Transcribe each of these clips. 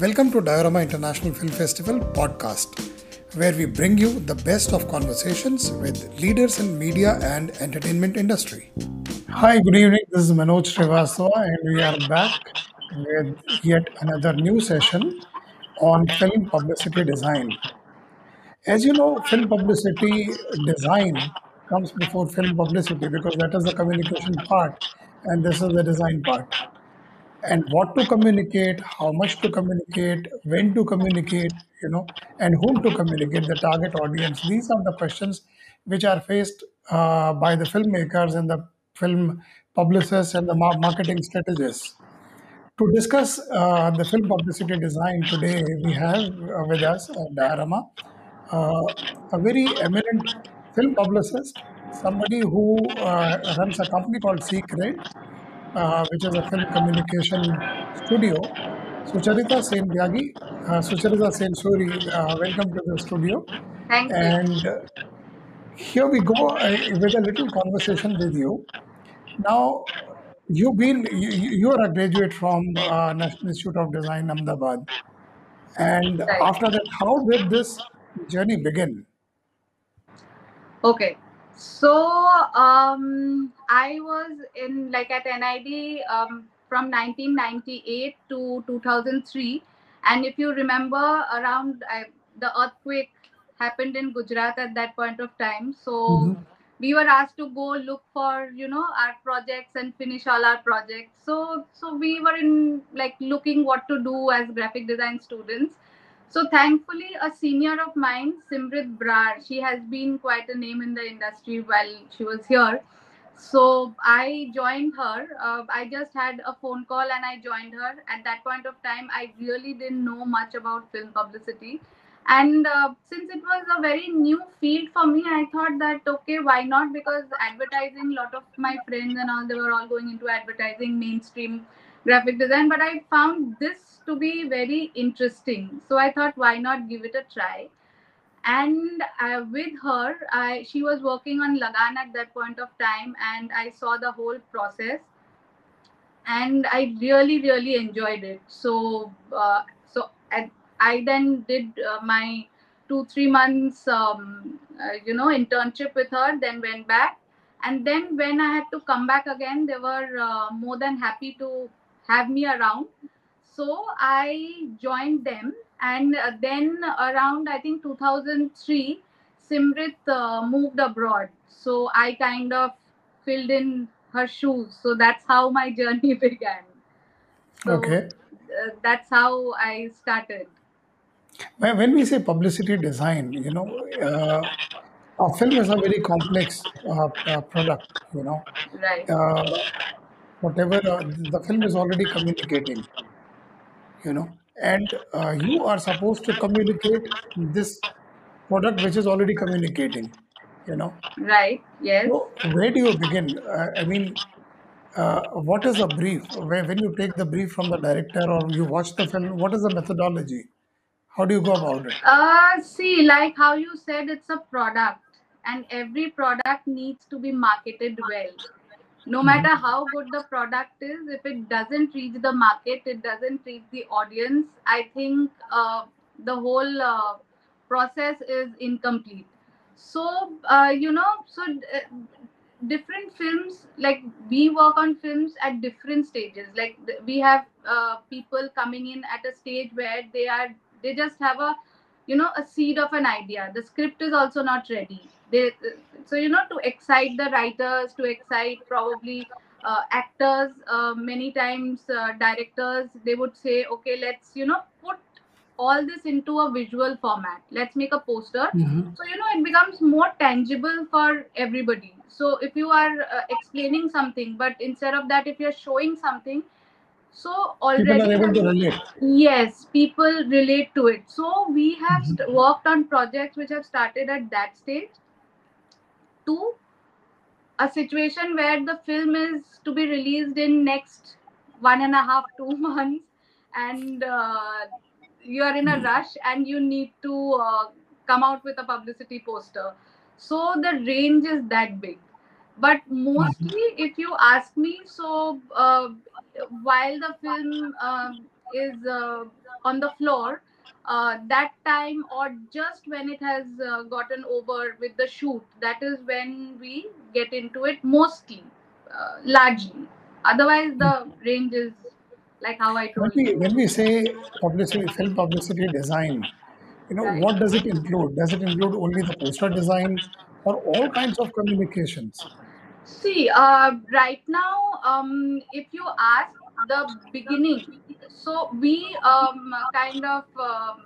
Welcome to Diorama International Film Festival podcast, where we bring you the best of conversations with leaders in media and entertainment industry. Hi, good evening. This is Manoj Srivastava, and we are back with yet another new session on film publicity design. As you know, film publicity design comes before film publicity because that is the communication part, and this is the design part and what to communicate, how much to communicate, when to communicate, you know, and whom to communicate, the target audience. These are the questions which are faced uh, by the filmmakers and the film publicists and the mar- marketing strategists. To discuss uh, the film publicity design today, we have uh, with us uh, uh, a very eminent film publicist, somebody who uh, runs a company called Secret, uh, which is a film communication studio. Sucharita Sen Vyagi, uh, Sucharita Sen Suri, uh, welcome to the studio. Thank you. And uh, here we go uh, with a little conversation with you. Now, you've been, you, you you are a graduate from uh, National Institute of Design, Ahmedabad. And Right. after that, how did this journey begin? Okay. So um, I was in like at NID um, from 1998 to 2003, and if you remember, around I, the earthquake happened in Gujarat at that point of time. So Mhm. we were asked to go look for you know our projects and finish all our projects. So so we were in like looking what to do as graphic design students. So thankfully, a senior of mine, Simrit Brar, she has been quite a name in the industry while she was here. So I joined her. Uh, I just had a phone call and I joined her. At that point of time, I really didn't know much about film publicity. And uh, since it was a very new field for me, I thought that okay, why not? Because advertising, a lot of my friends and all, they were all going into advertising, mainstream graphic design. But I found this to be very interesting. So I thought, why not give it a try? and uh, with her I, she was working on Lagaan at that point of time and i saw the whole process and i really really enjoyed it so uh, so I, I then did uh, my two three months um, uh, you know internship with her then went back and then when i had to come back again they were uh, more than happy to have me around. So i joined them and uh, then around i think 2003 simrit uh, moved abroad. So i kind of filled in her shoes. So that's how my journey began. So Okay. uh, that's how i started. When we say publicity design, you know, uh, a film is a very complex uh, uh, product, you know. right. Uh, whatever uh, the film is already communicating, you know, and uh, you are supposed to communicate this product which is already communicating, you know. right yes So where do you begin? Uh, I mean, uh, what is the brief? Where, when you take the brief from the director or you watch the film, what is the methodology? How do you go about it? Uh, see, like how you said, it's a product, and every product needs to be marketed well. No Mhm. matter how good the product is, if it doesn't reach the market, it doesn't reach the audience, I think uh, the whole uh, process is incomplete. So, uh, you know, so uh, different films, like we work on films at different stages. Like th- we have uh, people coming in at a stage where they are, they just have a you know a seed of an idea the script is also not ready they so you know to excite the writers to excite probably uh, actors uh, many times uh, directors they would say okay let's you know put all this into a visual format let's make a poster Mhm. so you know it becomes more tangible for everybody so if you are uh, explaining something but instead of that if you're showing something so People are already able to relate. Yes, people relate to it. So we have Mhm. st- worked on projects which have started at that stage to a situation where the film is to be released in next one and a half two months and uh, you are in a rush and you need to uh, come out with a publicity poster. So the range is that big. But mostly if you ask me so uh, while the film um, is uh, on the floor, uh, that time or just when it has uh, gotten over with the shoot, that is when we get into it mostly, uh, largely. Otherwise, the range is like how I When told we you. when we say publicity, film publicity design, you know, Right. what does it include? Does it include only the poster design or all kinds of communications? See, uh, right now, um, if you ask the beginning, so we um, kind of um,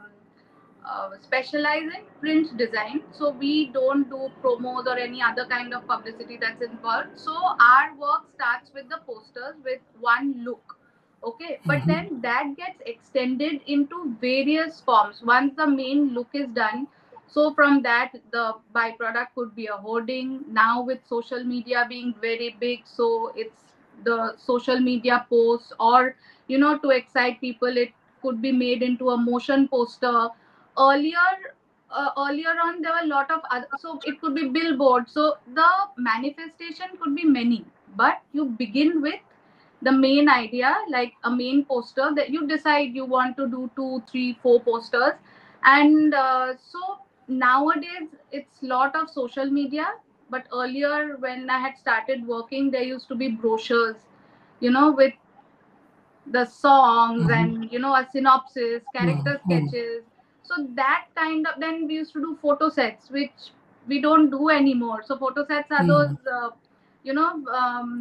uh, specialize in print design. So we don't do promos or any other kind of publicity that's involved. So our work starts with the posters with one look. Okay, but Mhm. then that gets extended into various forms. Once the main look is done, so from that the byproduct could be a hoarding. Now with social media being very big, so it's the social media posts or you know to excite people, it could be made into a motion poster. Earlier uh, earlier on there were a lot of other so it could be billboard. So the manifestation could be many but you begin with the main idea like a main poster that you decide you want to do two three four posters. And uh, so nowadays it's lot of social media but earlier when i had started working there used to be brochures you know with the songs Mhm. and you know a synopsis character Mhm. sketches so that kind of then we used to do photo sets which we don't do anymore so photo sets are those Mhm. uh, you know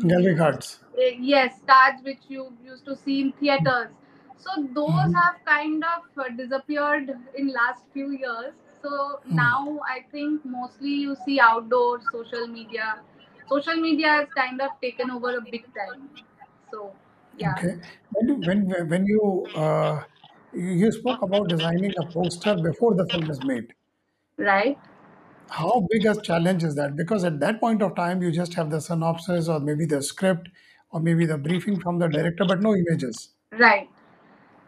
Gallery um, cards. eh, yes cards which you used to see in theaters so those Mhm. have kind of uh, disappeared in last few years so Mhm. now i think mostly you see outdoor social media social media has kind of taken over a big time so yeah Okay. When you, when when you uh, you you spoke about designing a poster before the film is made. right How big a challenge is that? Because at that point of time, you just have the synopsis or maybe the script or maybe the briefing from the director, but no images. right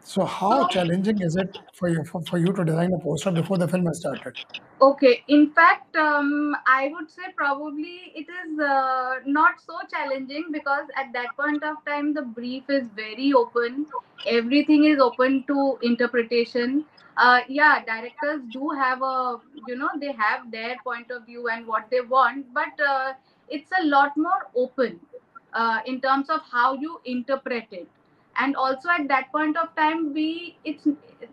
So how challenging is it for you for, for you to design a poster before the film has started? Okay, in fact, um, I would say probably it is uh, not so challenging because at that point of time, the brief is very open. Everything is open to interpretation. Uh, yeah, directors do have a, you know, they have their point of view and what they want, but uh, it's a lot more open uh, in terms of how you interpret it. And also at that point of time, we it's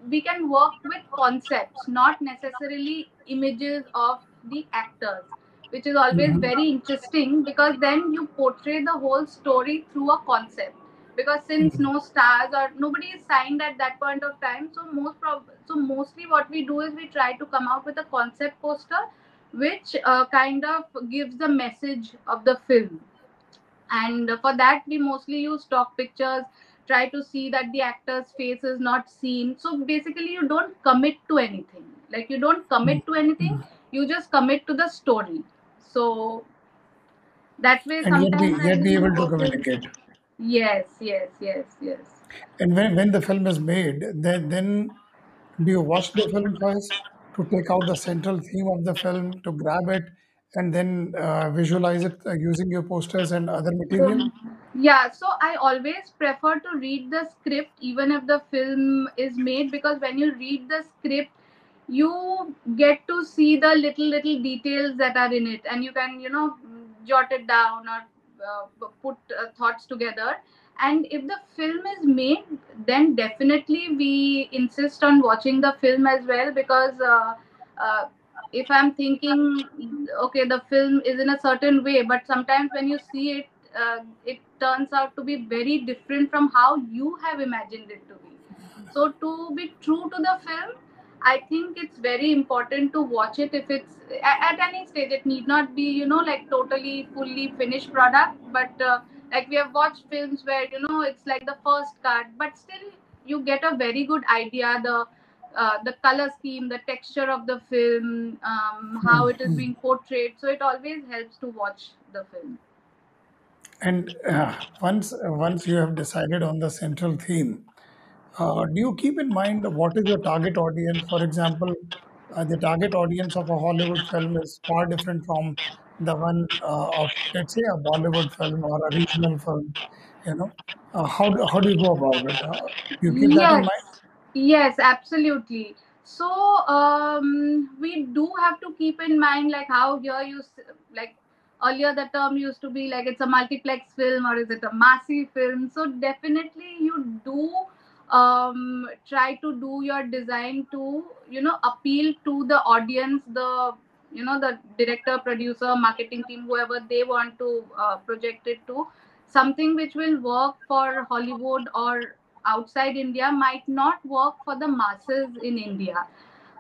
we can work with concepts, not necessarily images of the actors, which is always Mhm. very interesting because then you portray the whole story through a concept. Because since Mhm. no stars or nobody is signed at that point of time, so most prob- so mostly what we do is we try to come out with a concept poster, which uh, kind of gives the message of the film and for that we mostly use stock pictures try to see that the actor's face is not seen. So basically you don't commit to anything. Like you don't commit hmm. to anything. You just commit to the story. So that way And sometimes be i yet be able to communicate. yes yes yes yes. And when, when the film is made, then then do you watch the film first to take out the central theme of the film, to grab it, and then uh, visualize it uh, using your posters and other material? Yeah, so I always prefer to read the script even if the film is made because when you read the script, you get to see the little little details that are in it, and you can you know jot it down or uh, put uh, thoughts together. And if the film is made, then definitely we insist on watching the film as well because uh, uh, if I'm thinking, okay, the film is in a certain way, but sometimes when you see it uh, it turns out to be very different from how you have imagined it to be. So to be true to the film, I think it's very important to watch it if it's at any stage. It need not be you know like totally fully finished product, but uh, like we have watched films where you know it's like the first cut, but still you get a very good idea the. Uh, the color scheme, the texture of the film, um, how it is Mhm. being portrayed. So it always helps to watch the film. And uh, once once you have decided on the central theme, uh, do you keep in mind what is your target audience? For example, uh, the target audience of a Hollywood film is far different from the one uh, of, let's say, a Bollywood film or a regional film. You know, uh, how do, how do you go about it? Uh, you keep that in mind? Yes, absolutely. So um, we do have to keep in mind like how here you like earlier the term used to be like it's a multiplex film or is it a massive film. So definitely you do um, try to do your design to you know appeal to the audience, the you know the director, producer, marketing team, whoever they want to uh, project it to something which will work for Hollywood or outside India might not work for the masses in India.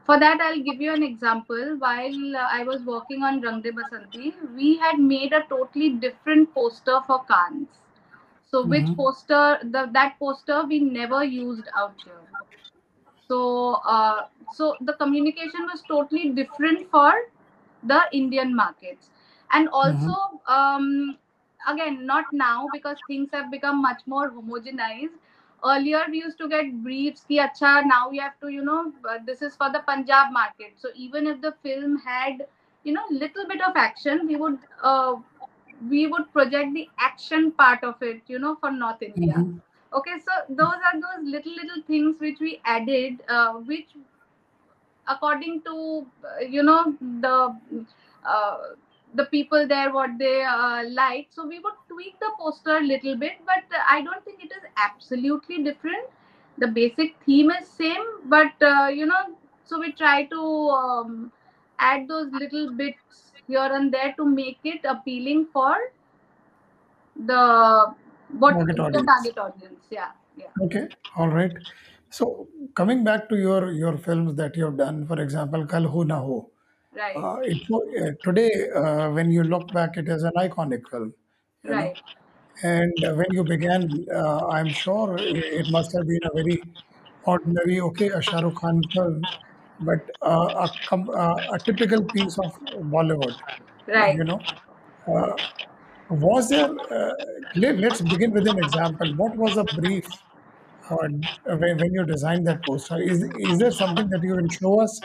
For that, I'll give you an example. While uh, I was working on Rang De Basanti, we had made a totally different poster for Cannes. So, which Mhm. poster? The that poster we never used out here. So, uh, so the communication was totally different for the Indian markets, and also um, again not now because things have become much more homogenized earlier we used to get briefs ki acha now we have to you know uh, this is for the punjab market so even if the film had you know little bit of action we would uh, we would project the action part of it you know for north india Mhm. okay so those are those little little things which we added uh, which according to uh, you know the uh, the people there what they uh, like so we would tweak the poster a little bit but i don't think it is absolutely different the basic theme is same but uh, you know so we try to um, add those little bits here and there to make it appealing for the what Target the audience. target audience yeah yeah Okay, all right. So coming back to your your films that you've done, for example, Kal Ho Na Ho. Right Uh, it, uh, today, uh, when you look back, it is an iconic film. You know, right and uh, when you began, uh, I'm sure it, it must have been a very ordinary, okay, a Shah Rukh Khan film, but uh, a, com- uh, a typical piece of Bollywood. right You know, uh, was there? Uh, let, let's begin with an example. What was a brief uh, when, when you designed that poster? Is is there something that you can show us,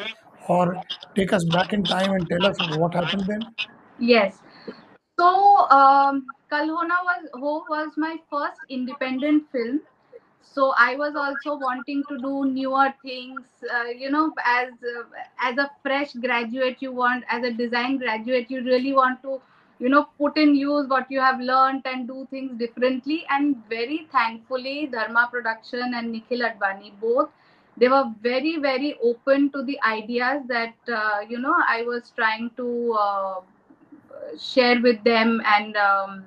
or take us back in time and tell us what happened then? yes So, um, Kal Ho Na was Ho was my first independent film. So I was also wanting to do newer things. Uh, you know, as uh, as a fresh graduate, you want as a design graduate, you really want to, you know, put in use what you have learned and do things differently. And very thankfully, Dharma Production and Nikhil Advani both they were very very open to the ideas that uh, you know I was trying to. Uh, share with them and um,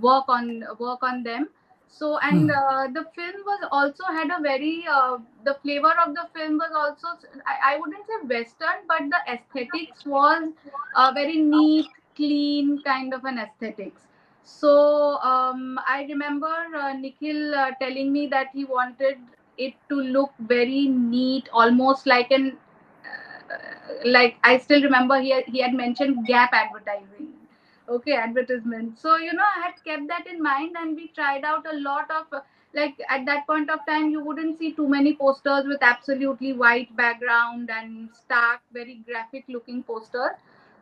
work on work on them so and Hmm. uh, the film was also had a very uh, the flavor of the film was also I, I wouldn't say western but the aesthetics was a very neat clean kind of an aesthetics so um, i remember uh, nikhil uh, telling me that he wanted it to look very neat almost like an uh, like I still remember he had, he had mentioned gap advertising. Okay, advertisement. So you know, I had kept that in mind, and we tried out a lot of uh, like at that point of time, you wouldn't see too many posters with absolutely white background and stark, very graphic looking posters.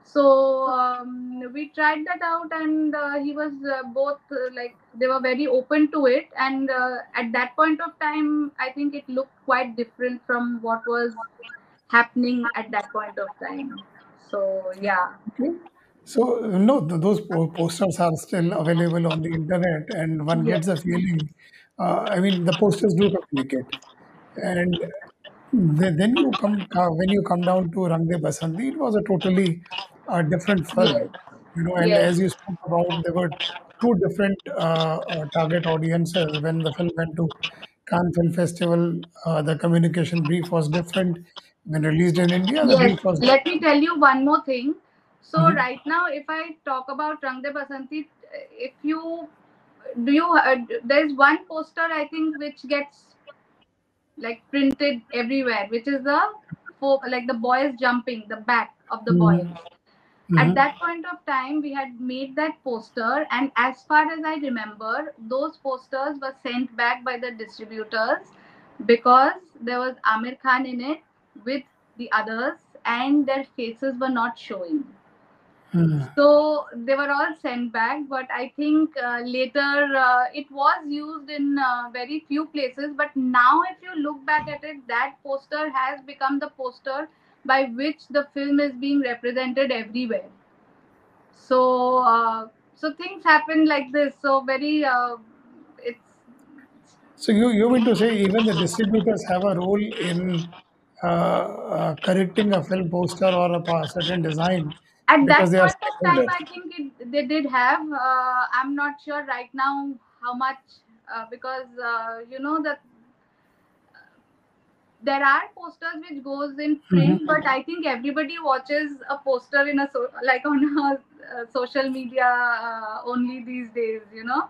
So um, we tried that out, and uh, he was uh, both uh, like they were very open to it. And uh, at that point of time, I think it looked quite different from what was happening at that point of time. So yeah, Okay. So no, those posters are still available on the internet, and one yes, gets a feeling. Uh, I mean, the posters do communicate, and then you come when you come down to Rang De Basanti, it was a totally uh, different film, you know. And as you spoke about, there were two different uh, uh, target audiences when the film went to Cannes Film Festival. Uh, the communication brief was different. When released in India, the yes. brief was Let me tell you one more thing. So Mhm. right now, if I talk about Rang De Basanti, if you do you uh, there's one poster I think which gets like printed everywhere, which is the for like the boys jumping, the back of the boys. Mhm. At that point of time, we had made that poster, and as far as I remember, those posters were sent back by the distributors because there was Aamir Khan in it with the others, and their faces were not showing. Hmm. So they were all sent back, but I think uh, later uh, it was used in uh, very few places. But now, if you look back at it, that poster has become the poster by which the film is being represented everywhere. So, uh, so things happen like this. So very, uh, it's So you you mean to say even the distributors have a role in uh, uh, correcting a film poster or a certain design at because that they are point of time. I think it, they did have. Uh, I'm not sure right now how much uh, because uh, you know that there are posters which goes in print Mhm. but i think everybody watches a poster in a so, like on a, uh social media uh, only these days you know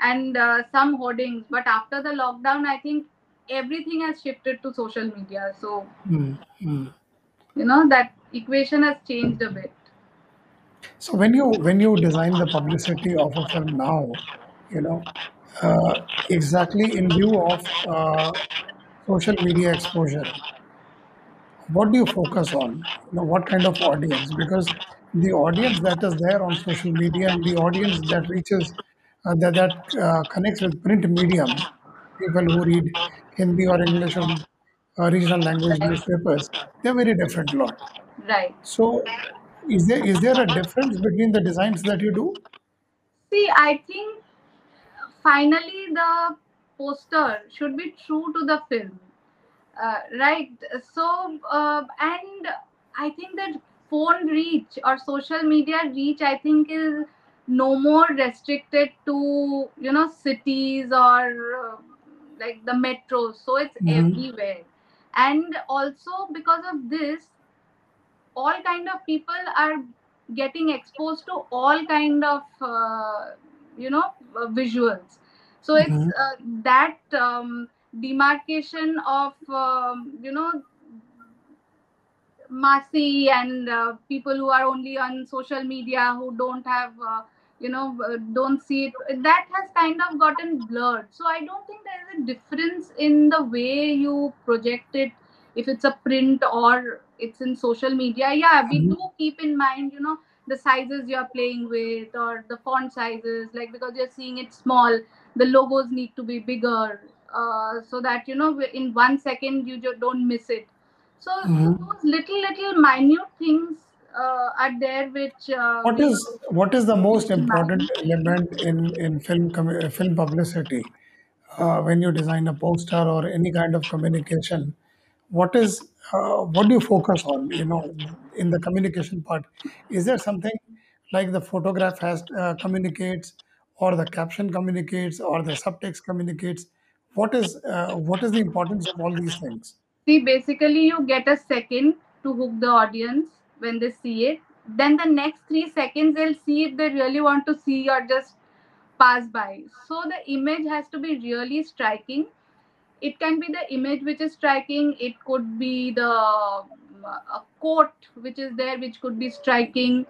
and uh, some hoardings but after the lockdown i think everything has shifted to social media so Hmm, hmm. you know that equation has changed a bit So when you when you design the publicity of a film now, you know, uh, exactly in view of uh, social media exposure, what do you focus on? You know, what kind of audience? Because the audience that is there on social media and the audience that reaches uh, that that uh, connects with print medium, people who read Hindi or English or uh, regional language newspapers, they're very different lot. right So, is there is there a difference between the designs that you do? see i think finally the poster should be true to the film. Uh, right so uh, and i think that phone reach or social media reach i think is no more restricted to you know cities or uh, like the metros so it's Mhm. everywhere. And also because of this all kind of people are getting exposed to all kind of uh, you know uh, visuals so it's Mhm. uh, that um, demarcation of um, you know massy and uh, people who are only on social media who don't have uh, you know uh, don't see it that has kind of gotten blurred so i don't think there is a difference in the way you project it if it's a print or it's in social media yeah we Mhm. do keep in mind you know the sizes you're playing with or the font sizes like because you're seeing it small the logos need to be bigger uh, so that you know in one second you just don't miss it so, Mhm. those little little minute things uh, are there which uh, What is what is the most important element in in film commu- uh, film publicity uh, when you design a poster or any kind of communication? What is uh, what do you focus on? You know, in the communication part, is there something like the photograph has uh, communicates, or the caption communicates, or the subtext communicates? What is uh, what is the importance of all these things? See, basically, you get a second to hook the audience when they see it. Then the next three seconds, they'll see if they really want to see or just pass by. So the image has to be really striking. It can be the image which is striking. It could be the um, a quote which is there, which could be striking.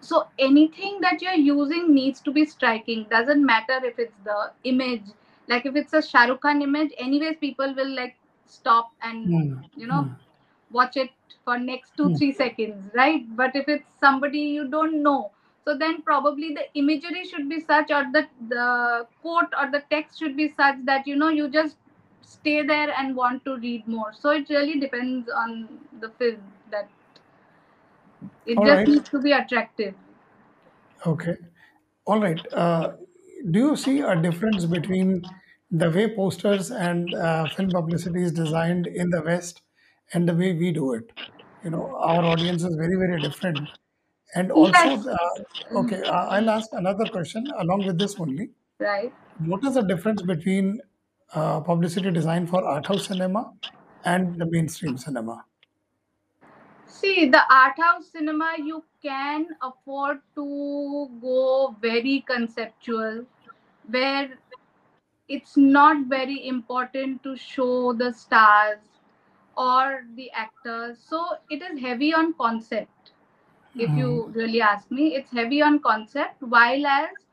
So anything that you're using needs to be striking. Doesn't matter if it's the image. Like if it's a Shah Rukh Khan image, anyways, people will like stop and Hmm, you know hmm, watch it for next two hmm. three seconds right but if it's somebody you don't know so then probably the imagery should be such or the the quote or the text should be such that you know you just stay there and want to read more so it really depends on the film that it All just right. needs to be attractive Okay. All right. Uh, do you see a difference between the way posters and uh, film publicity is designed in the West and the way we do it? You know, our audience is very, very different. And also, yes uh, okay, uh, I'll ask another question along with this only. right What is the difference between uh, publicity design for art house cinema and the mainstream cinema? See, the art house cinema, you can afford to go very conceptual, where it's not very important to show the stars or the actors. So it is heavy on concept. If Mm, you really ask me, it's heavy on concept. While as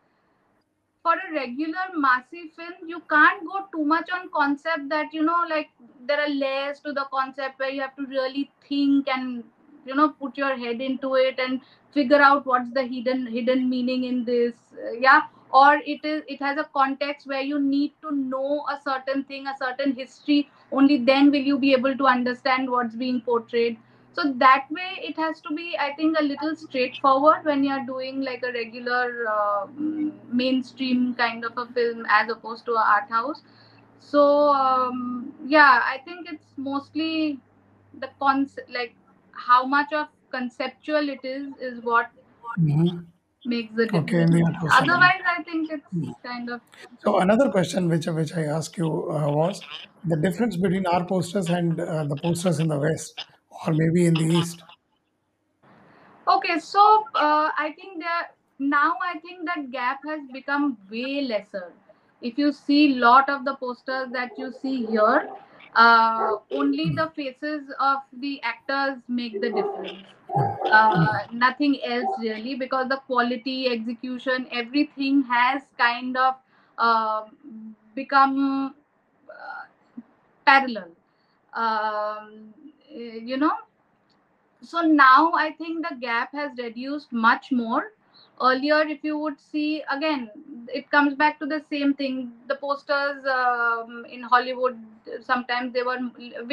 for a regular massive film, you can't go too much on concept that you know, like there are layers to the concept where you have to really think and you know put your head into it and figure out what's the hidden hidden meaning in this uh, yeah? Or it is it has a context where you need to know a certain thing a certain history only then will you be able to understand what's being portrayed so that way it has to be i think a little straightforward when you're doing like a regular uh, mainstream kind of a film as opposed to an art house so um, yeah i think it's mostly the concept like how much of conceptual it is is what Mhm. makes the difference. Okay, the. Otherwise, I think it's Hmm. kind of So another question which which I asked you uh, was the difference between our posters and uh, the posters in the West or maybe in the East. okay. So uh, I think that now I think that gap has become way lesser. If you see lot of the posters that you see here, uh, only the faces of the actors make the difference. uh, nothing else really because the quality execution everything has kind of uh, become uh, parallel um, you know? So now i think the gap has reduced much more. Earlier if you would see again it comes back to the same thing. The posters um, in hollywood sometimes they were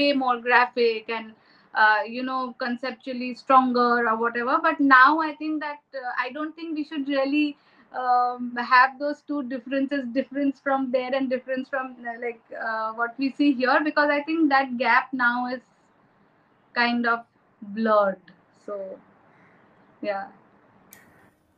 way more graphic and uh, you know conceptually stronger or whatever. But now i think that uh, i don't think we should really um, have those two differences difference from there and difference from uh, like uh, what we see here because i think that gap now is kind of blurred so yeah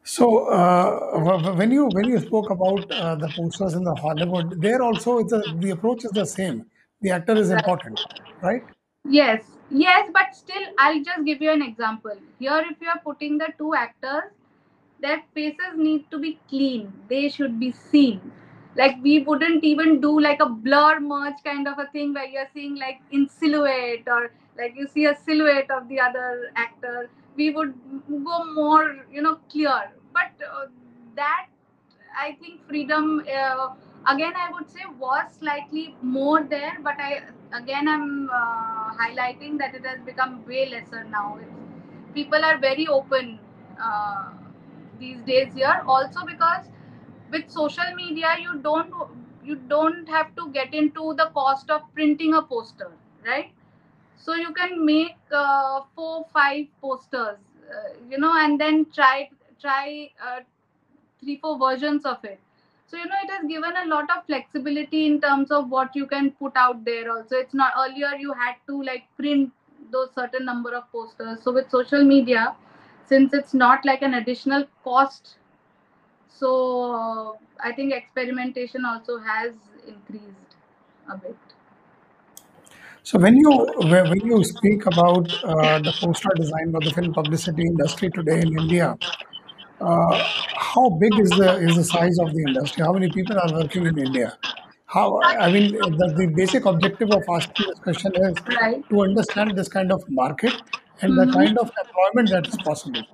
So uh, wh- wh- when you when you spoke about uh, the posters in the Hollywood, there also it's a, the approach is the same. The actor is important, right? Yes, yes, but still, I'll just give you an example. Here, if you are putting the two actors, their faces need to be clean. They should be seen. Like we wouldn't even do like a blur merge kind of a thing where you're seeing like in silhouette or like you see a silhouette of the other actor. We would go more, you know, clear. But uh, that I think freedom uh, again I would say was slightly more there, but I again I'm uh, highlighting that it has become way lesser now. It's, people are very open uh, these days here, also because with social media you don't you don't have to get into the cost of printing a poster, right? So you can make uh, four five posters, uh, you know, and then try try. Uh, three four versions of it. So you know it has given a lot of flexibility in terms of what you can put out there also. It's not earlier you had to like print those certain number of posters. So with social media since it's not like an additional cost so uh, i think experimentation also has increased a bit So when you when you speak about uh, the poster design or the film publicity industry today in India, uh, how big is the is the size of the industry? How many people are working in India? How I mean, the, the basic objective of asking this question is right to understand this kind of market and the Mhm. kind of employment that is possible.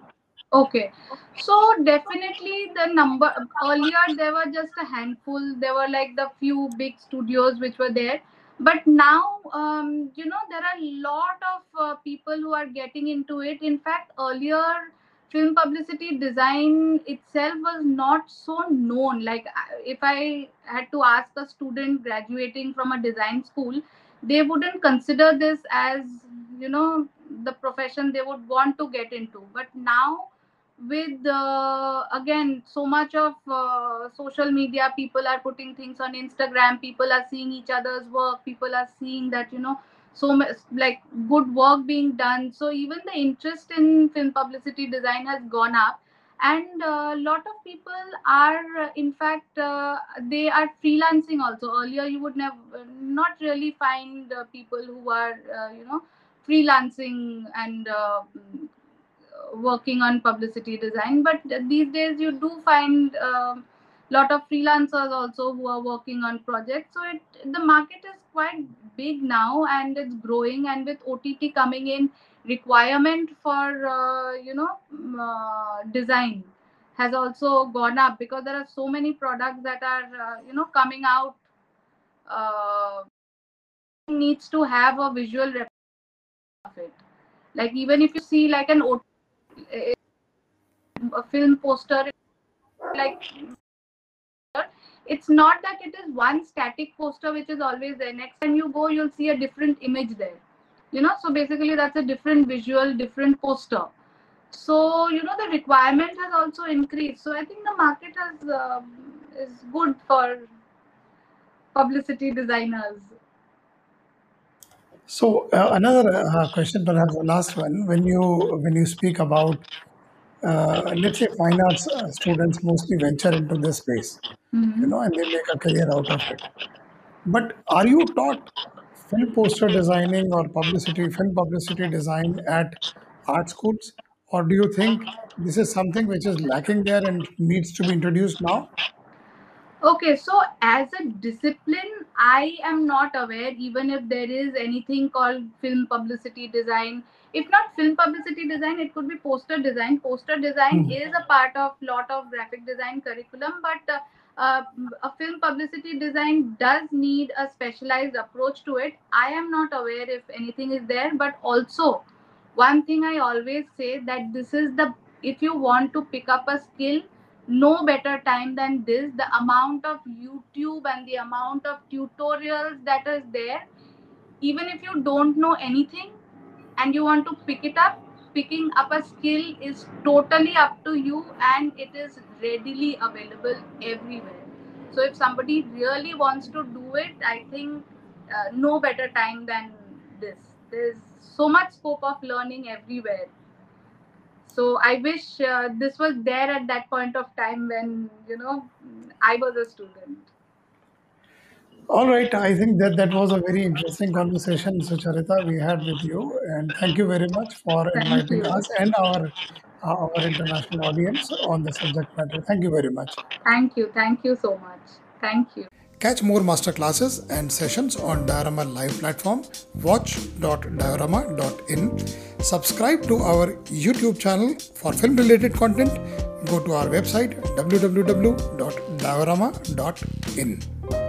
Okay. So definitely the number earlier there were just a handful. There were like the few big studios which were there. But now, um, you know, there are a lot of uh, people who are getting into it. In fact, earlier film publicity design itself was not so known. Like if I had to ask a student graduating from a design school, they wouldn't consider this as, you know, the profession they would want to get into. But now with uh, again so much of uh, social media people are putting things on instagram people are seeing each other's work people are seeing that you know so much like good work being done. So even the interest in film publicity design has gone up. And a lot of people are uh, in fact uh, they are freelancing also. Earlier you would never not really find uh, people who are uh, you know freelancing and uh, working on publicity design but these days you do find a lot of freelancers also who are working on projects. So it the market is quite big now and it's growing and with ott coming in requirement for uh, you know uh, design has also gone up because there are so many products that are uh, you know coming out uh, needs to have a visual of it. Like even if you see like an OT a film poster like it's not that it is one static poster which is always there. Next time you go you'll see a different image there. You know so basically that's a different visual different poster. So you know the requirement has also increased. So i think the market has uh, is good for publicity designers so uh, another uh, question perhaps the last one. When you when you speak about uh, let's say fine arts uh, students mostly venture into this space mm-hmm. you know and they make a career out of it. But are you taught film poster designing or publicity film publicity design at art schools? Or do you think this is something which is lacking there and needs to be introduced now? Okay, so as a discipline, I am not aware even if there is anything called film publicity design. If not film publicity design, it could be poster design. Poster design Hmm. is a part of lot of graphic design curriculum, but uh, uh, a film publicity design does need a specialized approach to it. I am not aware if anything is there, but also one thing I always say that this is the if you want to pick up a skill no better time than this. The amount of youtube and the amount of tutorials that is there even if you don't know anything and you want to pick it up picking up a skill is totally up to you and it is readily available everywhere. So if somebody really wants to do it i think uh, no better time than this. There's so much scope of learning everywhere so i wish uh, this was there at that point of time when you know i was a student. All right i think that that was a very interesting conversation sucharita we had with you and thank you very much for thank you. us and our uh, our international audience on the subject matter. Thank you very much. Thank you. Thank you so much. Thank you Catch more masterclasses and sessions on Diorama Live platform. Watch.diorama.in. Subscribe to our YouTube channel for film related content. Go to our website www.diorama.in.